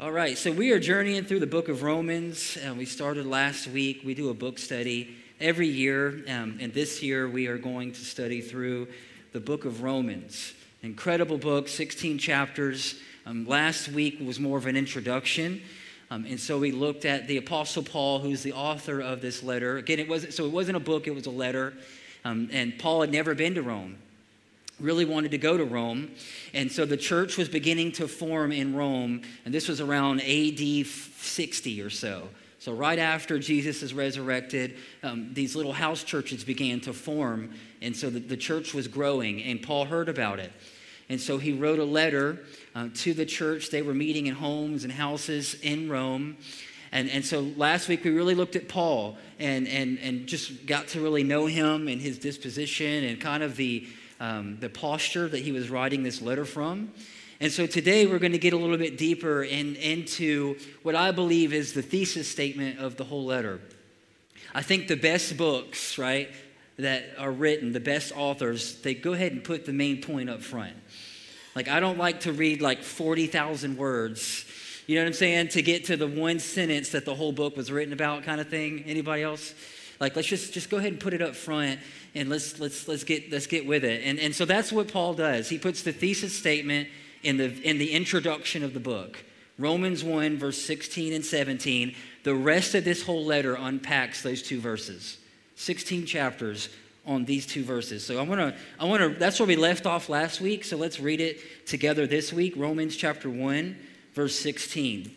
All right, so we are journeying through the book of Romans. and we started last week. We do a book study every year, um, and this year we are going to study through the book of Romans. Incredible book, 16 chapters. Um, last week was more of an introduction. Um, and so we looked at the Apostle Paul, who's the author of this letter. Again, it wasn't so it wasn't a book; it was a letter. Um, and Paul had never been to Rome really wanted to go to Rome. And so the church was beginning to form in Rome, and this was around AD 60 or so. So, right after Jesus is resurrected, um, these little house churches began to form, and so the, the, church was growing, and Paul heard about it. And so he wrote a letter uh, to the church. They were meeting in homes and houses in Rome. And, and so last week we really looked at Paul and, and, and just got to really know him and his disposition and kind of the, um, the posture that he was writing this letter from. And so today we're going to get a little bit deeper in, into what I believe is the thesis statement of the whole letter. I think the best books, right, that are written, the best authors, they go ahead and put the main point up front. Like, I don't like to read like 40,000 words, you know what I'm saying, to get to the one sentence that the whole book was written about, kind of thing. Anybody else? Like, let's just, just go ahead and put it up front and let's, let's, let's, get, let's get with it. And, and so that's what Paul does. He puts the thesis statement in the, in the introduction of the book. Romans 1, verse 16 and 17. The rest of this whole letter unpacks those two verses. 16 chapters on these two verses. So I want to I want to that's where we left off last week, so let's read it together this week. Romans chapter 1, verse 16.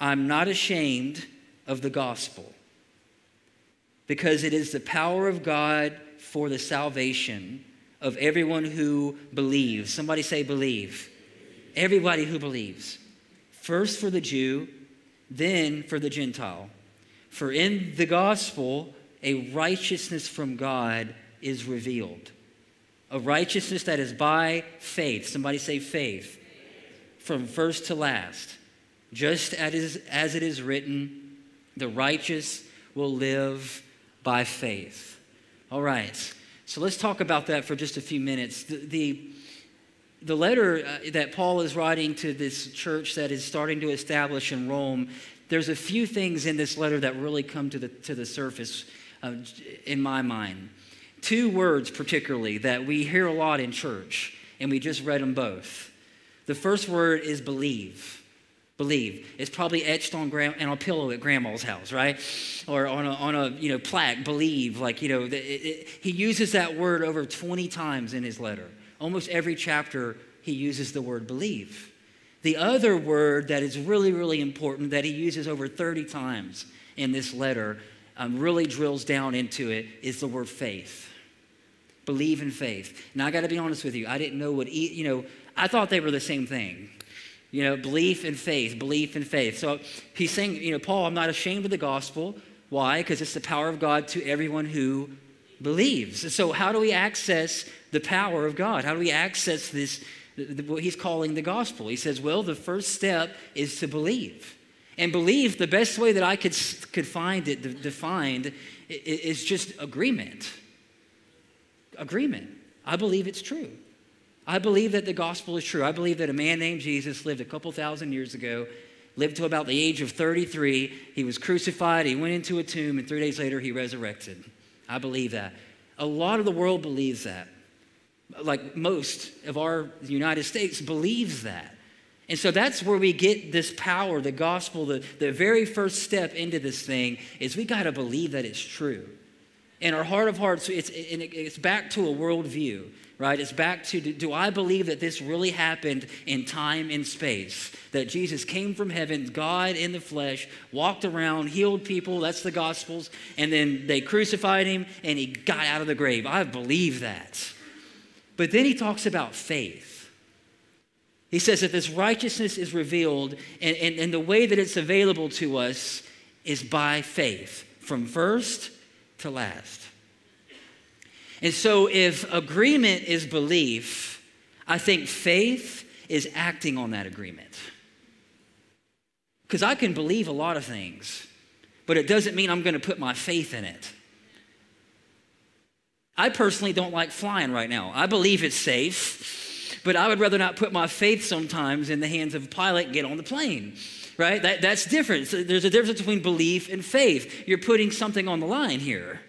I'm not ashamed of the gospel because it is the power of God for the salvation of everyone who believes. Somebody say, believe. Everybody who believes. First for the Jew, then for the Gentile. For in the gospel, a righteousness from God is revealed. A righteousness that is by faith. Somebody say faith. From first to last. Just as it is written, the righteous will live by faith. All right. So let's talk about that for just a few minutes. The, the, the letter uh, that Paul is writing to this church that is starting to establish in Rome, there's a few things in this letter that really come to the, to the surface uh, in my mind. Two words, particularly, that we hear a lot in church, and we just read them both. The first word is believe believe. It's probably etched on, gram- on a pillow at grandma's house, right? Or on a, on a you know, plaque, believe. Like, you know, it, it, he uses that word over 20 times in his letter. Almost every chapter, he uses the word believe. The other word that is really, really important that he uses over 30 times in this letter, um, really drills down into it, is the word faith. Believe in faith. Now, I got to be honest with you, I didn't know what, e- you know, I thought they were the same thing. You know, belief and faith, belief and faith. So he's saying, you know, Paul, I'm not ashamed of the gospel. Why? Because it's the power of God to everyone who believes. So, how do we access the power of God? How do we access this, what he's calling the gospel? He says, well, the first step is to believe. And believe, the best way that I could, could find it defined is just agreement. Agreement. I believe it's true. I believe that the gospel is true. I believe that a man named Jesus lived a couple thousand years ago, lived to about the age of 33. He was crucified, he went into a tomb, and three days later he resurrected. I believe that. A lot of the world believes that. Like most of our United States believes that. And so that's where we get this power, the gospel, the, the very first step into this thing is we got to believe that it's true. In our heart of hearts, it's, it's back to a worldview right? It's back to do I believe that this really happened in time and space? That Jesus came from heaven, God in the flesh, walked around, healed people, that's the Gospels, and then they crucified him and he got out of the grave. I believe that. But then he talks about faith. He says that this righteousness is revealed, and, and, and the way that it's available to us is by faith, from first to last. And so, if agreement is belief, I think faith is acting on that agreement. Because I can believe a lot of things, but it doesn't mean I'm going to put my faith in it. I personally don't like flying right now. I believe it's safe, but I would rather not put my faith sometimes in the hands of a pilot and get on the plane. Right? That, that's different. So there's a difference between belief and faith. You're putting something on the line here.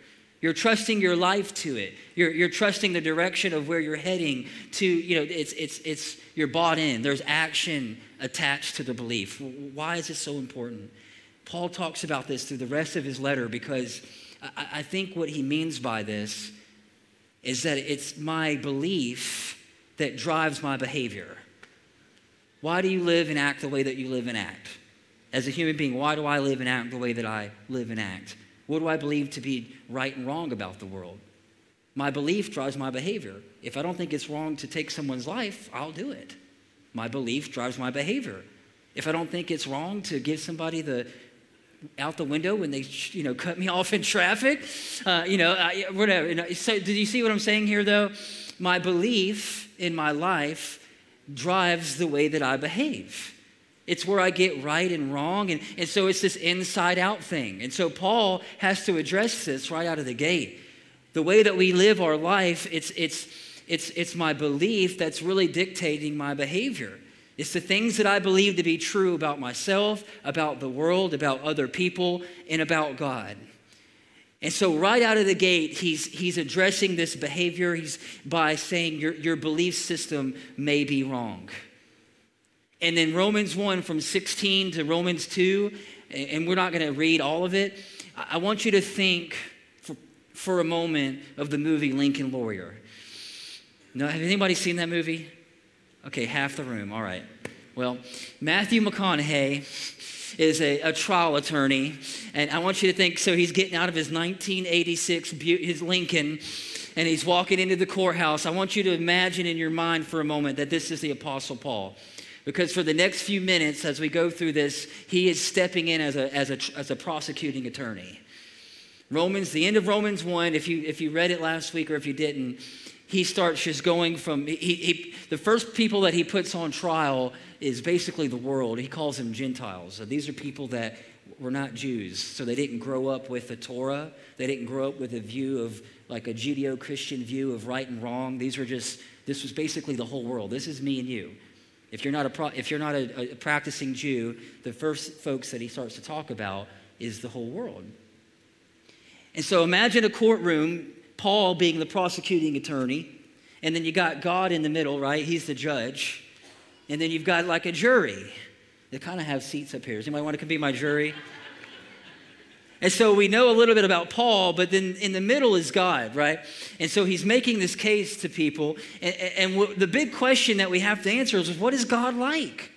You're trusting your life to it. You're, you're trusting the direction of where you're heading to, you know, it's, it's, it's, you're bought in. There's action attached to the belief. Why is this so important? Paul talks about this through the rest of his letter because I, I think what he means by this is that it's my belief that drives my behavior. Why do you live and act the way that you live and act? As a human being, why do I live and act the way that I live and act? What do I believe to be right and wrong about the world? My belief drives my behavior. If I don't think it's wrong to take someone's life, I'll do it. My belief drives my behavior. If I don't think it's wrong to give somebody the out the window when they you know cut me off in traffic, uh, you know I, whatever. You know, so did you see what I'm saying here though? My belief in my life drives the way that I behave. It's where I get right and wrong. And, and so it's this inside out thing. And so Paul has to address this right out of the gate. The way that we live our life, it's, it's, it's, it's my belief that's really dictating my behavior. It's the things that I believe to be true about myself, about the world, about other people, and about God. And so, right out of the gate, he's, he's addressing this behavior he's, by saying your, your belief system may be wrong. And then Romans 1 from 16 to Romans 2, and we're not going to read all of it. I want you to think for, for a moment of the movie Lincoln Lawyer. No, have anybody seen that movie? Okay, half the room. All right. Well, Matthew McConaughey is a, a, trial attorney, and I want you to think so he's getting out of his 1986 his Lincoln and he's walking into the courthouse. I want you to imagine in your mind for a moment that this is the Apostle Paul. Because for the next few minutes, as we go through this, he is stepping in as a, as a, as a prosecuting attorney. Romans, the end of Romans 1, if you, if you read it last week or if you didn't, he starts just going from, he, he, the first people that he puts on trial is basically the world. He calls them Gentiles. So these are people that were not Jews. So they didn't grow up with the Torah. They didn't grow up with a view of, like a Judeo Christian view of right and wrong. These were just, this was basically the whole world. This is me and you. If you're not, a, if you're not a, a practicing Jew, the first folks that he starts to talk about is the whole world. And so imagine a courtroom, Paul being the prosecuting attorney, and then you got God in the middle, right? He's the judge. And then you've got like a jury. They kind of have seats up here. Does anybody want to be my jury? And so we know a little bit about Paul, but then in the middle is God, right? And so he's making this case to people. And, and the big question that we have to answer is what is God like?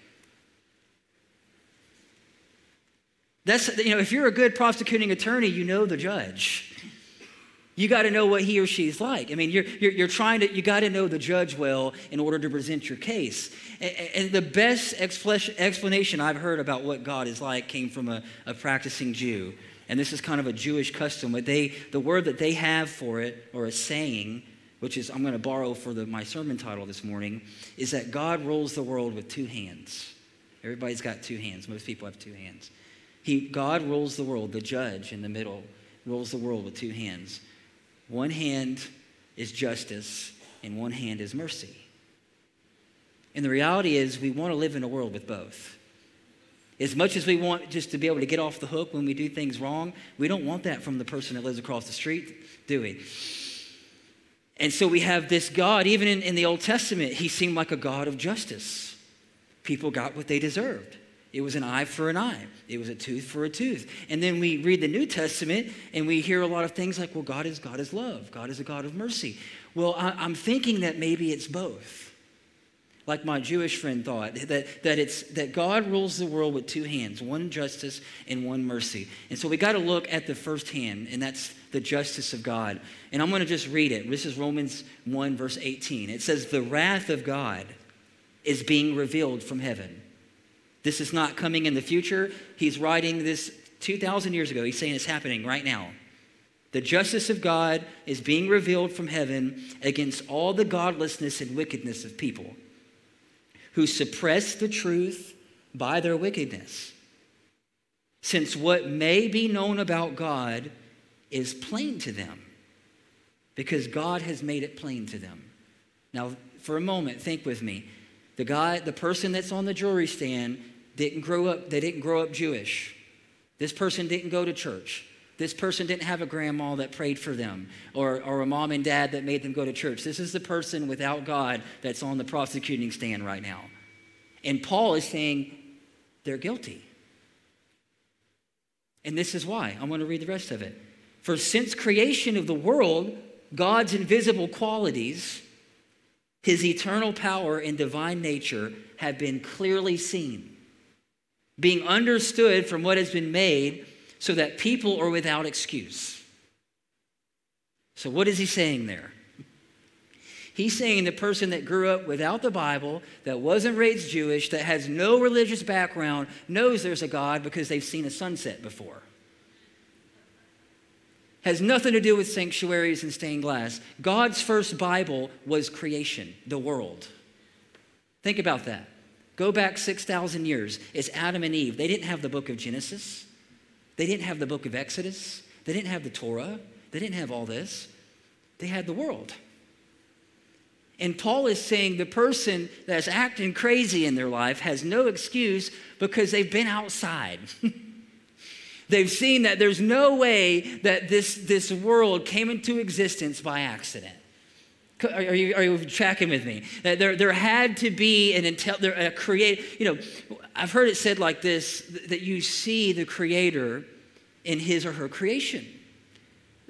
That's, you know, if you're a good prosecuting attorney, you know the judge. You got to know what he or she's like. I mean, you're, you're, you're trying to, you got to know the judge well in order to present your case. And, and the best explanation I've heard about what God is like came from a, a practicing Jew and this is kind of a Jewish custom, but they, the word that they have for it, or a saying, which is I'm going to borrow for the, my sermon title this morning, is that God rules the world with two hands. Everybody's got two hands. Most people have two hands. He, God rules the world, the judge in the middle rules the world with two hands. One hand is justice, and one hand is mercy. And the reality is, we want to live in a world with both. As much as we want just to be able to get off the hook when we do things wrong, we don't want that from the person that lives across the street, do we? And so we have this God, even in, in the Old Testament, he seemed like a God of justice. People got what they deserved. It was an eye for an eye. It was a tooth for a tooth. And then we read the New Testament and we hear a lot of things like, well, God is God is love. God is a God of mercy. Well, I, I'm thinking that maybe it's both like my Jewish friend thought, that, that, it's, that God rules the world with two hands, one justice and one mercy. And so we got to look at the first hand, and that's the justice of God. And I'm going to just read it. This is Romans 1, verse 18. It says, The wrath of God is being revealed from heaven. This is not coming in the future. He's writing this 2,000 years ago. He's saying it's happening right now. The justice of God is being revealed from heaven against all the godlessness and wickedness of people who suppress the truth by their wickedness. Since what may be known about God is plain to them, because God has made it plain to them. Now, for a moment, think with me. The guy, the person that's on the jewelry stand didn't grow up, they didn't grow up Jewish. This person didn't go to church. This person didn't have a grandma that prayed for them or, or a mom and dad that made them go to church. This is the person without God that's on the prosecuting stand right now. And Paul is saying they're guilty. And this is why. I'm going to read the rest of it. For since creation of the world, God's invisible qualities, his eternal power and divine nature have been clearly seen, being understood from what has been made so that people are without excuse. So, what is he saying there? He's saying the person that grew up without the Bible, that wasn't raised Jewish, that has no religious background, knows there's a God because they've seen a sunset before. Has nothing to do with sanctuaries and stained glass. God's first Bible was creation, the world. Think about that. Go back 6,000 years. It's Adam and Eve. They didn't have the book of Genesis. They didn't have the book of Exodus. They didn't have the Torah. They didn't have all this. They had the world. And Paul is saying the person that's acting crazy in their life has no excuse because they've been outside. they've seen that there's no way that this, this world came into existence by accident. Are you, are you tracking with me? There, there had to be an intel, there, a create. You know, I've heard it said like this: that you see the Creator in his or her creation.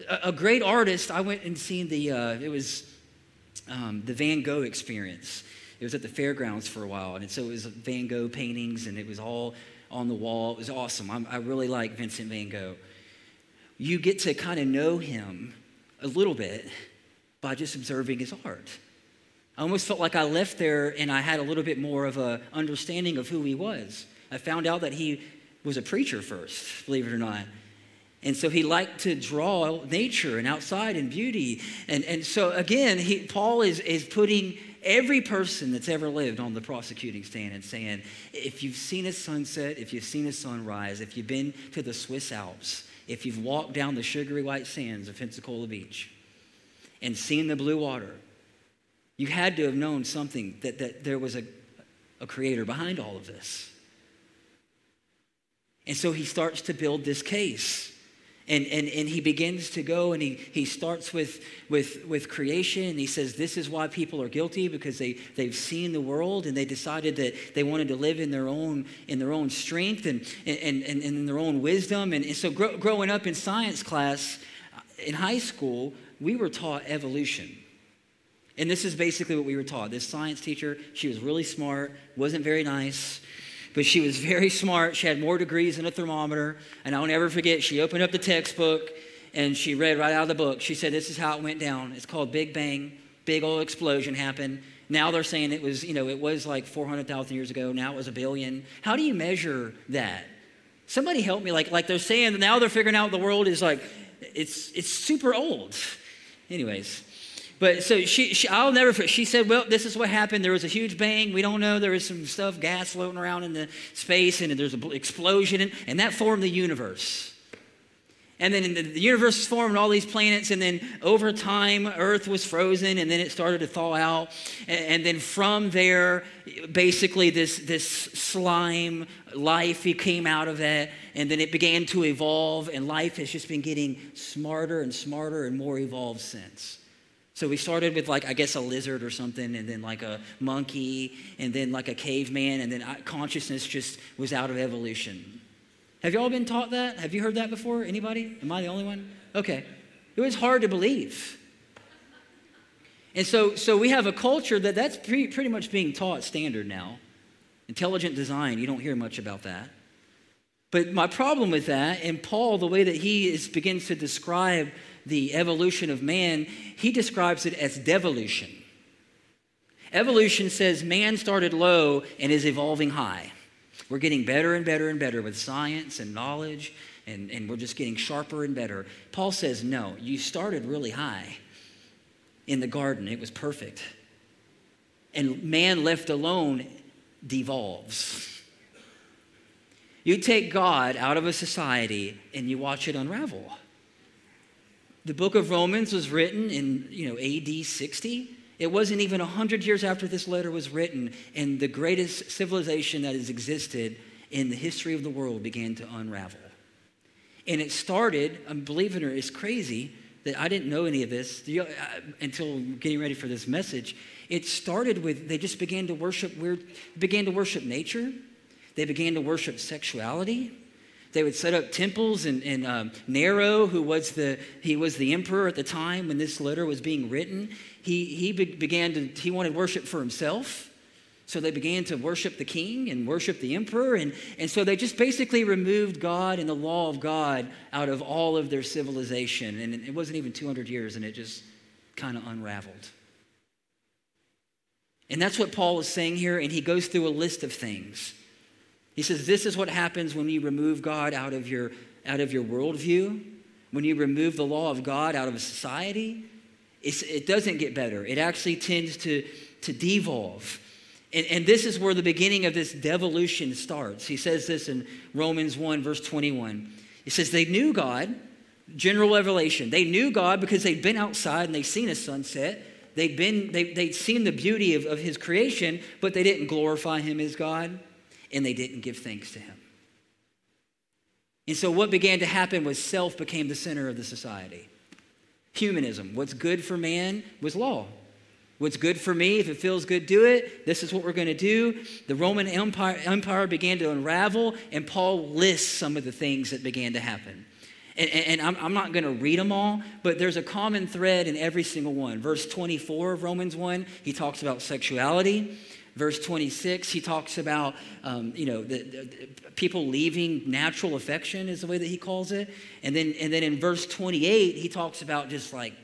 A, a great artist. I went and seen the. Uh, it was um, the Van Gogh experience. It was at the fairgrounds for a while, and so it was Van Gogh paintings, and it was all on the wall. It was awesome. I'm, I really like Vincent Van Gogh. You get to kind of know him a little bit by just observing his art. I almost felt like I left there and I had a little bit more of a understanding of who he was. I found out that he was a preacher first, believe it or not. And so he liked to draw nature and outside and beauty. And, and so again, he, Paul is, is putting every person that's ever lived on the prosecuting stand and saying, if you've seen a sunset, if you've seen a sunrise, if you've been to the Swiss Alps, if you've walked down the sugary white sands of Pensacola Beach and seen the blue water, you had to have known something that, that there was a, a creator behind all of this. And so he starts to build this case. And, and, and he begins to go and he, he starts with, with, with creation he says this is why people are guilty because they, they've seen the world and they decided that they wanted to live in their own, in their own strength and, and, and, and in their own wisdom. And, and so gro- growing up in science class uh, in high school, we were taught evolution. And this is basically what we were taught. This science teacher, she was really smart, wasn't very nice but she was very smart. She had more degrees than a thermometer. And I'll never forget, she opened up the textbook and she read right out of the book. She said, This is how it went down. It's called Big Bang. Big old explosion happened. Now they're saying it was, you know, it was like 400,000 years ago. Now it was a billion. How do you measure that? Somebody help me. Like, like they're saying now they're figuring out the world is like, it's, it's super old. Anyways, but so she, she, I'll never forget. She said, "Well, this is what happened. There was a huge bang. We don't know. There was some stuff, gas floating around in the space, and there's an explosion, and, and that formed the universe." And then the, the universe formed all these planets, and then over time, Earth was frozen, and then it started to thaw out. And, and then from there, basically, this, this slime life He came out of that, and then it began to evolve, and life has just been getting smarter and smarter and more evolved since. So we started with like I guess a lizard or something, and then like a monkey, and then like a caveman, and then consciousness just was out of evolution. Have you all been taught that? Have you heard that before? Anybody? Am I the only one? Okay. It was hard to believe. And so, so we have a culture that that's pretty, pretty much being taught standard now. Intelligent design, you don't hear much about that. But my problem with that, and Paul, the way that he is, begins to describe the evolution of man, he describes it as devolution. Evolution says man started low and is evolving high. We're getting better and better and better with science and knowledge, and, and we're just getting sharper and better. Paul says, no, you started really high in the garden, it was perfect. And man left alone devolves. You take God out of a society and you watch it unravel. The book of Romans was written in, you know, AD 60, It wasn't even 100 years after this letter was written, and the greatest civilization that has existed in the history of the world began to unravel. And it started, um, I'm believing it, it's crazy that I didn't know any of this uh, until getting ready for this message. It started with they just began to worship weird, began to worship nature. They began to worship sexuality. They would set up temples, and, and um, Nero, who was the he was the emperor at the time when this letter was being written, he he be, began to he wanted worship for himself. So they began to worship the king and worship the emperor. And, and so they just basically removed God and the law of God out of all of their civilization. And it wasn't even 200 years, and it just kind of unraveled. And that's what Paul is saying here. And he goes through a list of things. He says, This is what happens when you remove God out of your, out of your worldview, when you remove the law of God out of a society. It's, it doesn't get better, it actually tends to, to devolve. And, and this is where the beginning of this devolution starts. He says this in Romans 1, verse 21. He says, They knew God, general revelation. They knew God because they'd been outside and they'd seen a sunset. They'd, been, they, they'd seen the beauty of, of his creation, but they didn't glorify him as God and they didn't give thanks to him. And so, what began to happen was self became the center of the society. Humanism. What's good for man was law. What's good for me, if it feels good, do it. This is what we're going to do. The Roman Empire, Empire began to unravel, and Paul lists some of the things that began to happen. And, and I'm, I'm, not going to read them all, but there's a common thread in every single one. Verse 24 of Romans 1, he talks about sexuality. Verse 26, he talks about, um, you know, the, the, people leaving natural affection is the way that he calls it. And then, and then in verse 28, he talks about just like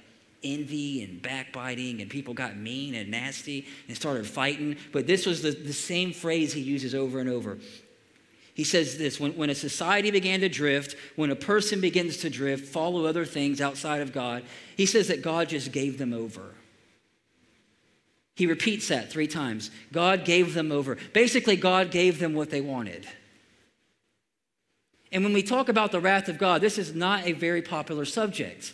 envy and backbiting, and people got mean and nasty and started fighting. But this was the, the same phrase he uses over and over. He says this when, when a society began to drift, when a person begins to drift, follow other things outside of God, he says that God just gave them over. He repeats that three times. God gave them over. Basically, God gave them what they wanted. And when we talk about the wrath of God, this is not a very popular subject.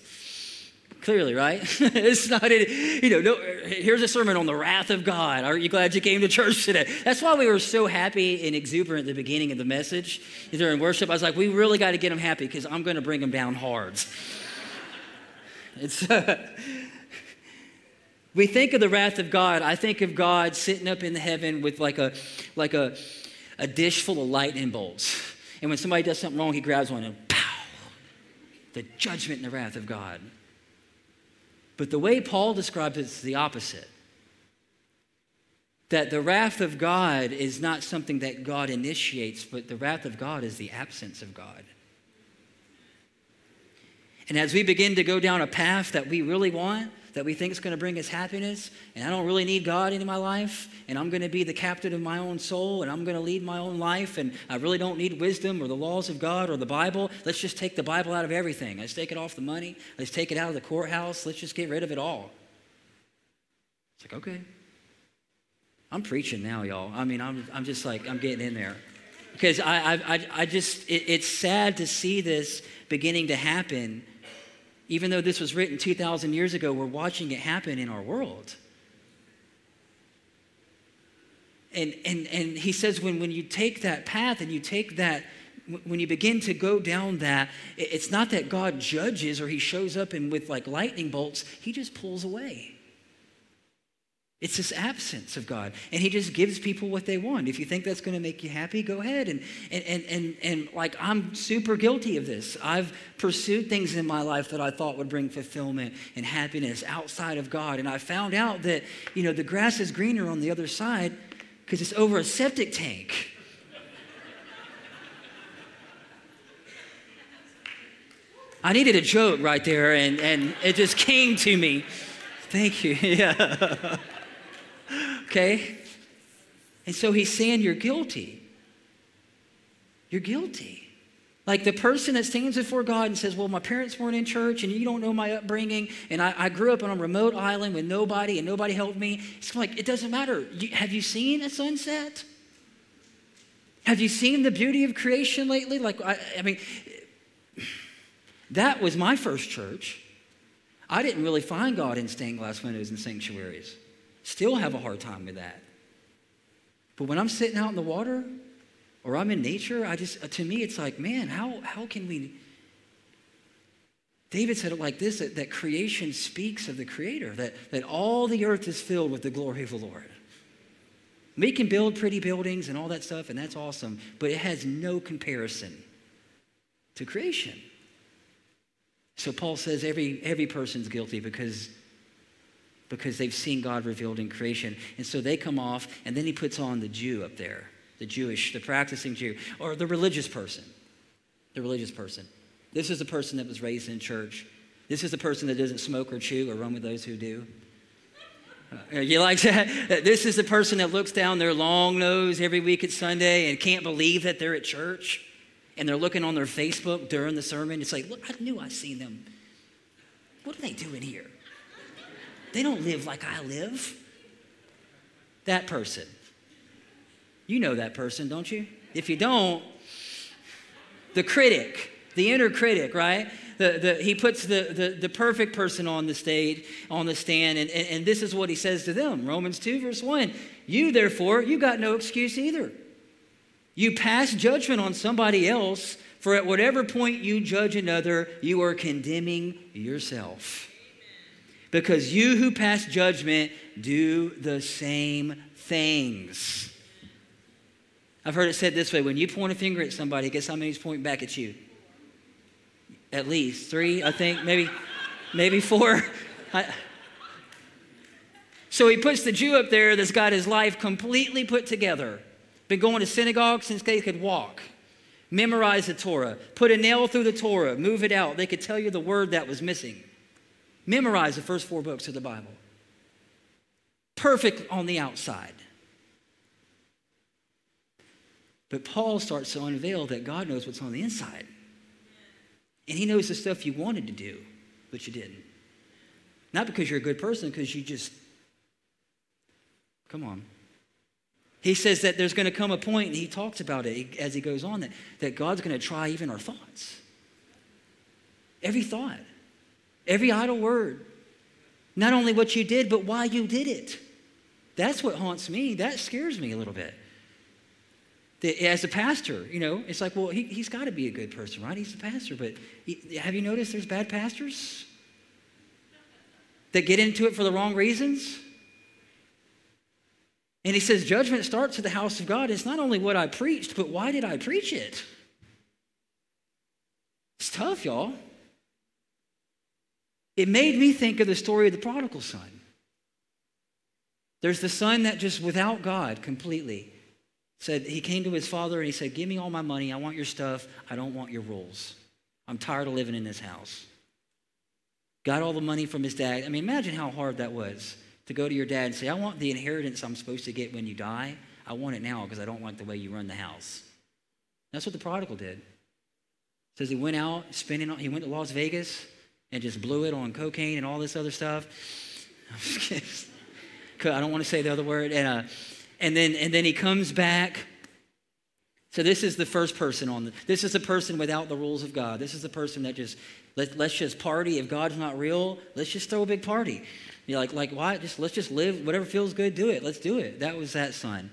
Clearly, right? it's not, you know, no, here's a sermon on the wrath of God. Aren't you glad you came to church today? That's why we were so happy and exuberant at the beginning of the message during worship. I was like, we really got to get them happy because I'm going to bring them down hard. it's, uh, we think of the wrath of God. I think of God sitting up in the heaven with like a, like a, a dish full of lightning bolts. And when somebody does something wrong, he grabs one and pow, the judgment and the wrath of God. But the way Paul describes it is the opposite. That the wrath of God is not something that God initiates, but the wrath of God is the absence of God. And as we begin to go down a path that we really want, that we think is going to bring us happiness, and I don't really need God in my life, and I'm going to be the captain of my own soul, and I'm going to lead my own life, and I really don't need wisdom or the laws of God or the Bible. Let's just take the Bible out of everything. Let's take it off the money. Let's take it out of the courthouse. Let's just get rid of it all. It's like, okay. I'm preaching now, y'all. I mean, I'm, I'm just like, I'm getting in there. Because I, I, I just, it, it's sad to see this beginning to happen even though this was written 2,000 years ago, we're watching it happen in our world. And, and, and he says, when, when you take that path and you take that, when you begin to go down that, it's not that God judges or he shows up and with like lightning bolts, he just pulls away. It's this absence of God. And he just gives people what they want. If you think that's going to make you happy, go ahead. And, and, and, and, and like, I'm super guilty of this. I've pursued things in my life that I thought would bring fulfillment and happiness outside of God. And I found out that, you know, the grass is greener on the other side because it's over a septic tank. I needed a joke right there, and, and it just came to me. Thank you. Yeah. Okay? And so he's saying, You're guilty. You're guilty. Like the person that stands before God and says, Well, my parents weren't in church and you don't know my upbringing, and I, I grew up on a remote island with nobody and nobody helped me. It's like, it doesn't matter. You, have you seen a sunset? Have you seen the beauty of creation lately? Like, I, I mean, that was my first church. I didn't really find God in stained glass windows and sanctuaries. Still have a hard time with that. But when I'm sitting out in the water or I'm in nature, I just, to me, it's like, man, how, how can we? David said it like this that, that creation speaks of the Creator, that, that all the earth is filled with the glory of the Lord. We can build pretty buildings and all that stuff, and that's awesome, but it has no comparison to creation. So Paul says every, every person's guilty because, because they've seen God revealed in creation. And so they come off, and then he puts on the Jew up there, the Jewish, the practicing Jew, or the religious person. The religious person. This is the person that was raised in church. This is the person that doesn't smoke or chew or run with those who do. Uh, you like that? This is the person that looks down their long nose every week at Sunday and can't believe that they're at church and they're looking on their Facebook during the sermon. It's like, look, I knew I seen them. What are they doing here? They don't live like I live. That person. You know that person, don't you? If you don't, the critic, the inner critic, right? the, the, he puts the, the, the perfect person on the stage, on the stand, and, and, and this is what he says to them Romans 2, verse 1. You, therefore, you got no excuse either. You pass judgment on somebody else, for at whatever point you judge another, you are condemning yourself. Because you who pass judgment do the same things. I've heard it said this way when you point a finger at somebody, guess how many's pointing back at you? at least three, I think, maybe, maybe four. I, so he puts the Jew up there that's got his life completely put together. Been going to synagogue since they could walk. Memorize the Torah. Put a nail through the Torah. Move it out. They could tell you the word that was missing. Memorize the first four books of the Bible. Perfect on the outside. But Paul starts to unveil that God knows what's on the inside. And He knows the stuff you wanted to do, but you didn't. Not because you're a good person, because you just, come on. He says that there's going to come a point, and he talks about it as he goes on, that, that God's going to try even our thoughts. Every thought, every idle word. Not only what you did, but why you did it. That's what haunts me. That scares me a little bit as a pastor, you know, it's like, well, he, he's got to be a good person, right? He's a pastor. But he, have you noticed there's bad pastors that get into it for the wrong reasons? And he says, judgment starts at the house of God. It's not only what I preached, but why did I preach it? It's tough, y'all. It made me think of the story of the prodigal son. There's the son that just without God completely said he came to his father and he said, Give me all my money. I want your stuff. I don't want your rules. I'm tired of living in this house. Got all the money from his dad. I mean, imagine how hard that was to go to your dad and say, I want the inheritance I'm supposed to get when you die. I want it now because I don't like the way you run the house. That's what the prodigal did. says he went out spending, he went to Las Vegas and just blew it on cocaine and all this other stuff. I don't want to say the other word. And uh, and then and then he comes back. So this is the first person on the this is the person without the rules of god. This is the person that just let, let's just party. If god's not real let's just throw a big party. You're like like why? Just let's just live. Whatever feels good do it. Let's do it. That was that son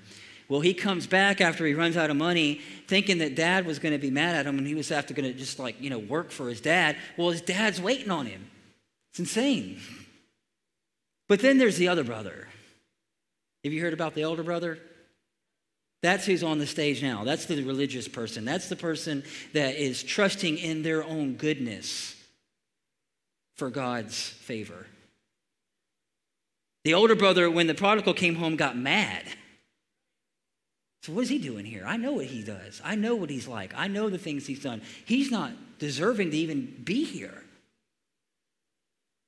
well he comes back after he runs out of money thinking that dad was going to be mad at him and he was after going to just like you know work for his dad well his dad's waiting on him it's insane but then there's the other brother have you heard about the elder brother? That's who's on the stage now. That's the religious person. That's the person that is trusting in their own goodness for God's favor. The older brother, when the prodigal came home, got mad. So, what is he doing here? I know what he does. I know what he's like. I know the things he's done. He's not deserving to even be here.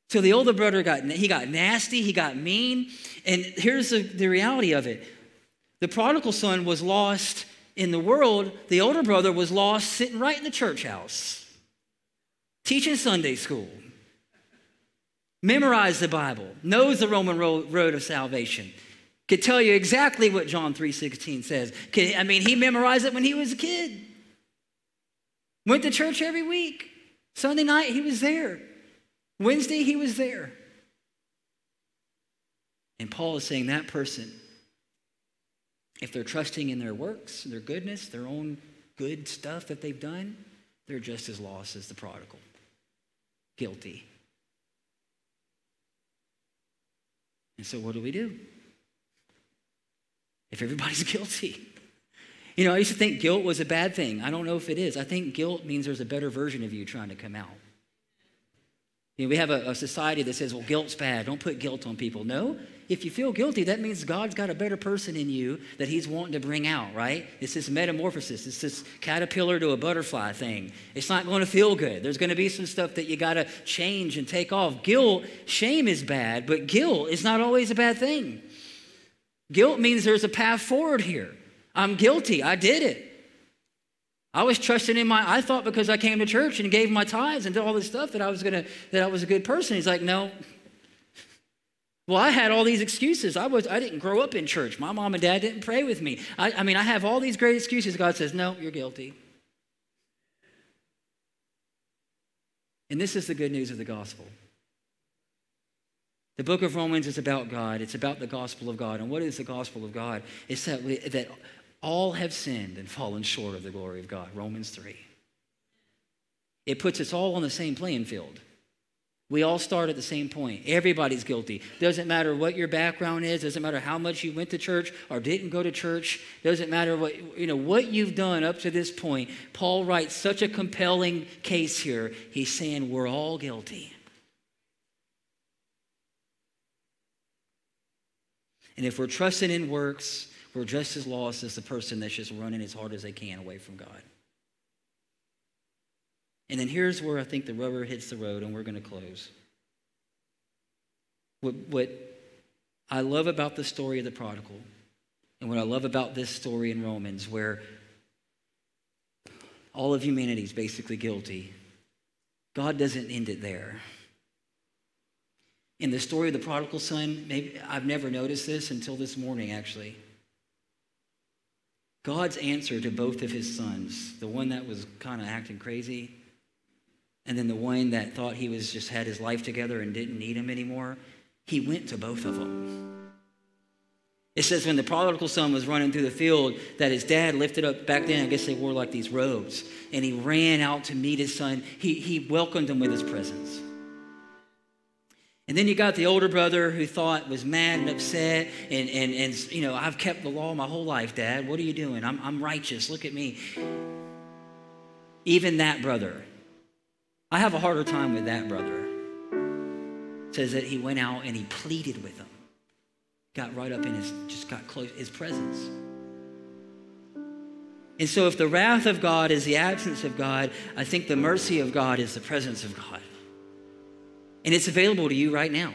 So the older brother got he got nasty, he got mean, and here's the, the reality of it. The prodigal son was lost in the world, the older brother was lost sitting right in the church house, teaching Sunday school, memorized the Bible, knows the Roman road of salvation, could tell you exactly what John 3.16 says. I mean, he memorized it when he was a kid. Went to church every week. Sunday night, he was there. Wednesday, he was there. And Paul is saying that person, if they're trusting in their works, their goodness, their own good stuff that they've done, they're just as lost as the prodigal. Guilty. And so, what do we do? If everybody's guilty, you know, I used to think guilt was a bad thing. I don't know if it is. I think guilt means there's a better version of you trying to come out. You know, we have a, a, society that says, well, guilt's bad. Don't put guilt on people. No, if you feel guilty, that means God's got a better person in you that He's wanting to bring out, right? It's this metamorphosis. It's this caterpillar to a butterfly thing. It's not going to feel good. There's going to be some stuff that you got to change and take off. Guilt, shame is bad, but guilt is not always a bad thing. Guilt means there's a path forward here. I'm guilty. I did it. I was trusting in my, I thought because I came to church and gave my tithes and did all this stuff that I was gonna, that I was a good person. He's like, no. Well, I had all these excuses. I was, I didn't grow up in church. My mom and dad didn't pray with me. I, I mean, I have all these great excuses. God says, no, you're guilty. And this is the good news of the gospel. The book of Romans is about God. It's about the gospel of God. And what is the gospel of God? It's that, we, that all have sinned and fallen short of the glory of God. Romans 3. It puts us all on the same playing field. We all start at the same point. Everybody's guilty. Doesn't matter what your background is, doesn't matter how much you went to church or didn't go to church, doesn't matter what you know what you've done up to this point. Paul writes such a compelling case here. He's saying we're all guilty. And if we're trusting in works, we're just as lost as the person that's just running as hard as they can away from God. And then here's where I think the rubber hits the road, and we're going to close. What, what I love about the story of the prodigal, and what I love about this story in Romans, where all of humanity is basically guilty, God doesn't end it there. In the story of the prodigal son, maybe I've never noticed this until this morning, actually. God's answer to both of his sons, the one that was kind of acting crazy, and then the one that thought he was just had his life together and didn't need him anymore, he went to both of them. It says when the prodigal son was running through the field, that his dad lifted up, back then, I guess they wore like these robes, and he ran out to meet his son. He, he welcomed him with his presence. And then you got the older brother who thought was mad and upset, and, and, and you know, I've kept the law my whole life, Dad. What are you doing? I'm, I'm righteous. Look at me. Even that brother, I have a harder time with that brother. Says that he went out and he pleaded with him, got right up in his, just got close, his presence. And so, if the wrath of God is the absence of God, I think the mercy of God is the presence of God. And it's available to you right now.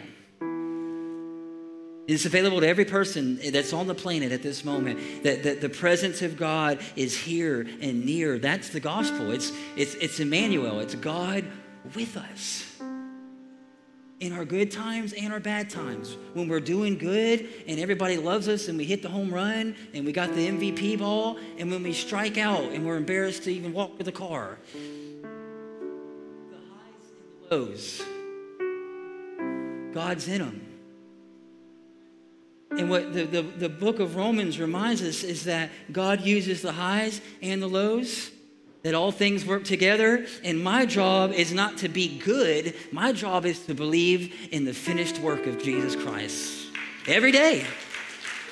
It's available to every person that's on the planet at this moment. That, that the presence of God is here and near. That's the gospel. It's, it's, it's Emmanuel. It's God with us. In our good times and our bad times. When we're doing good and everybody loves us and we hit the home run and we got the MVP ball. And when we strike out and we're embarrassed to even walk to the car. The highs and the lows God's in them. And what the, the, the book of Romans reminds us is that God uses the highs and the lows, that all things work together. And my job is not to be good, my job is to believe in the finished work of Jesus Christ. Every day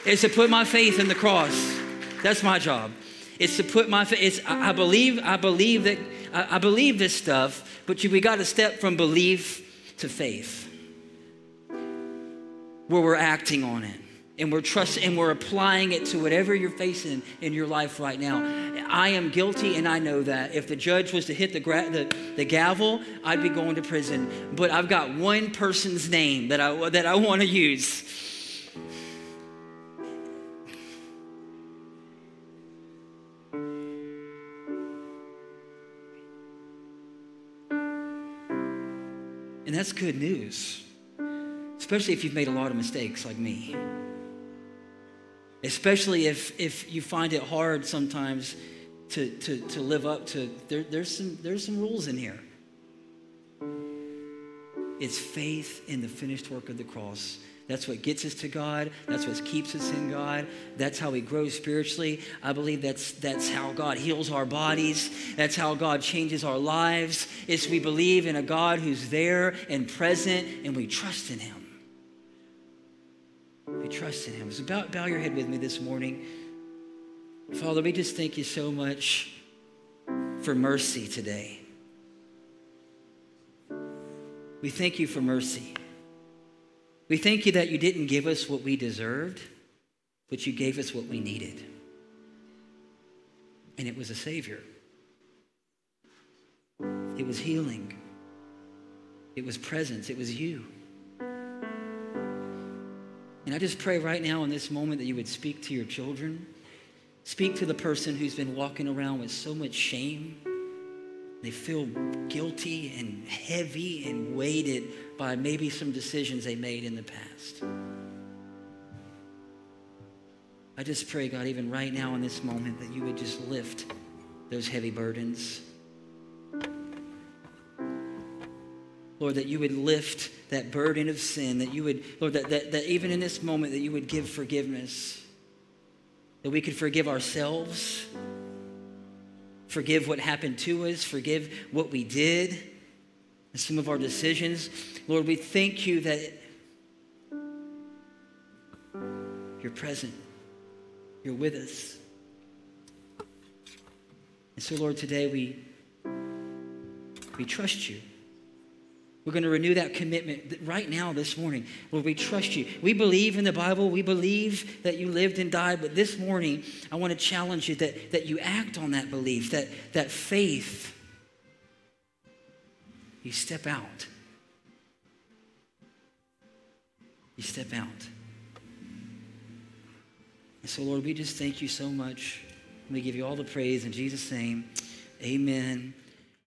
is to put my faith in the cross. That's my job. It's to put my faith. I, I believe. I believe that. I, I believe this stuff. But you, we got to step from belief to faith where we're acting on it and we're trusting and we're applying it to whatever you're facing in your life right now. I am guilty and I know that. If the judge was to hit the, gra- the, the gavel, I'd be going to prison. But I've got one person's name that I, that I want to use. And that's good news especially if you've made a lot of mistakes like me. Especially if, if you find it hard sometimes to, to, to live up to, there, there's, some, there's some rules in here. It's faith in the finished work of the cross That's what gets us to God. That's what keeps us in God. That's how we grow spiritually. I believe that's, that's how God heals our bodies. That's how God changes our lives. It's we believe in a God who's there and present and we trust in him. We trust in him. So bow, bow your head with me this morning. Father, we just thank you so much for mercy today. We thank you for mercy. We thank you that you didn't give us what we deserved, but you gave us what we needed. And it was a Savior, it was healing, it was presence, it was you. And I just pray right now in this moment that you would speak to your children. Speak to the person who's been walking around with so much shame. They feel guilty and heavy and weighted by maybe some decisions they made in the past. I just pray, God, even right now in this moment, that you would just lift those heavy burdens. Lord, that you would lift that burden of sin, that you would, Lord, that, that, that even in this moment, that you would give forgiveness, that we could forgive ourselves, forgive what happened to us, forgive what we did, and some of our decisions. Lord, we thank you that you're present, you're with us. And so, Lord, today we, we trust you. We're going to renew that commitment right now this morning. Lord, we trust you. We believe in the Bible. We believe that you lived and died. But this morning, I want to challenge you that, that you act on that belief, that, that faith, you step out. You step out. And so, Lord, we just thank you so much. We give you all the praise in Jesus' name. Amen.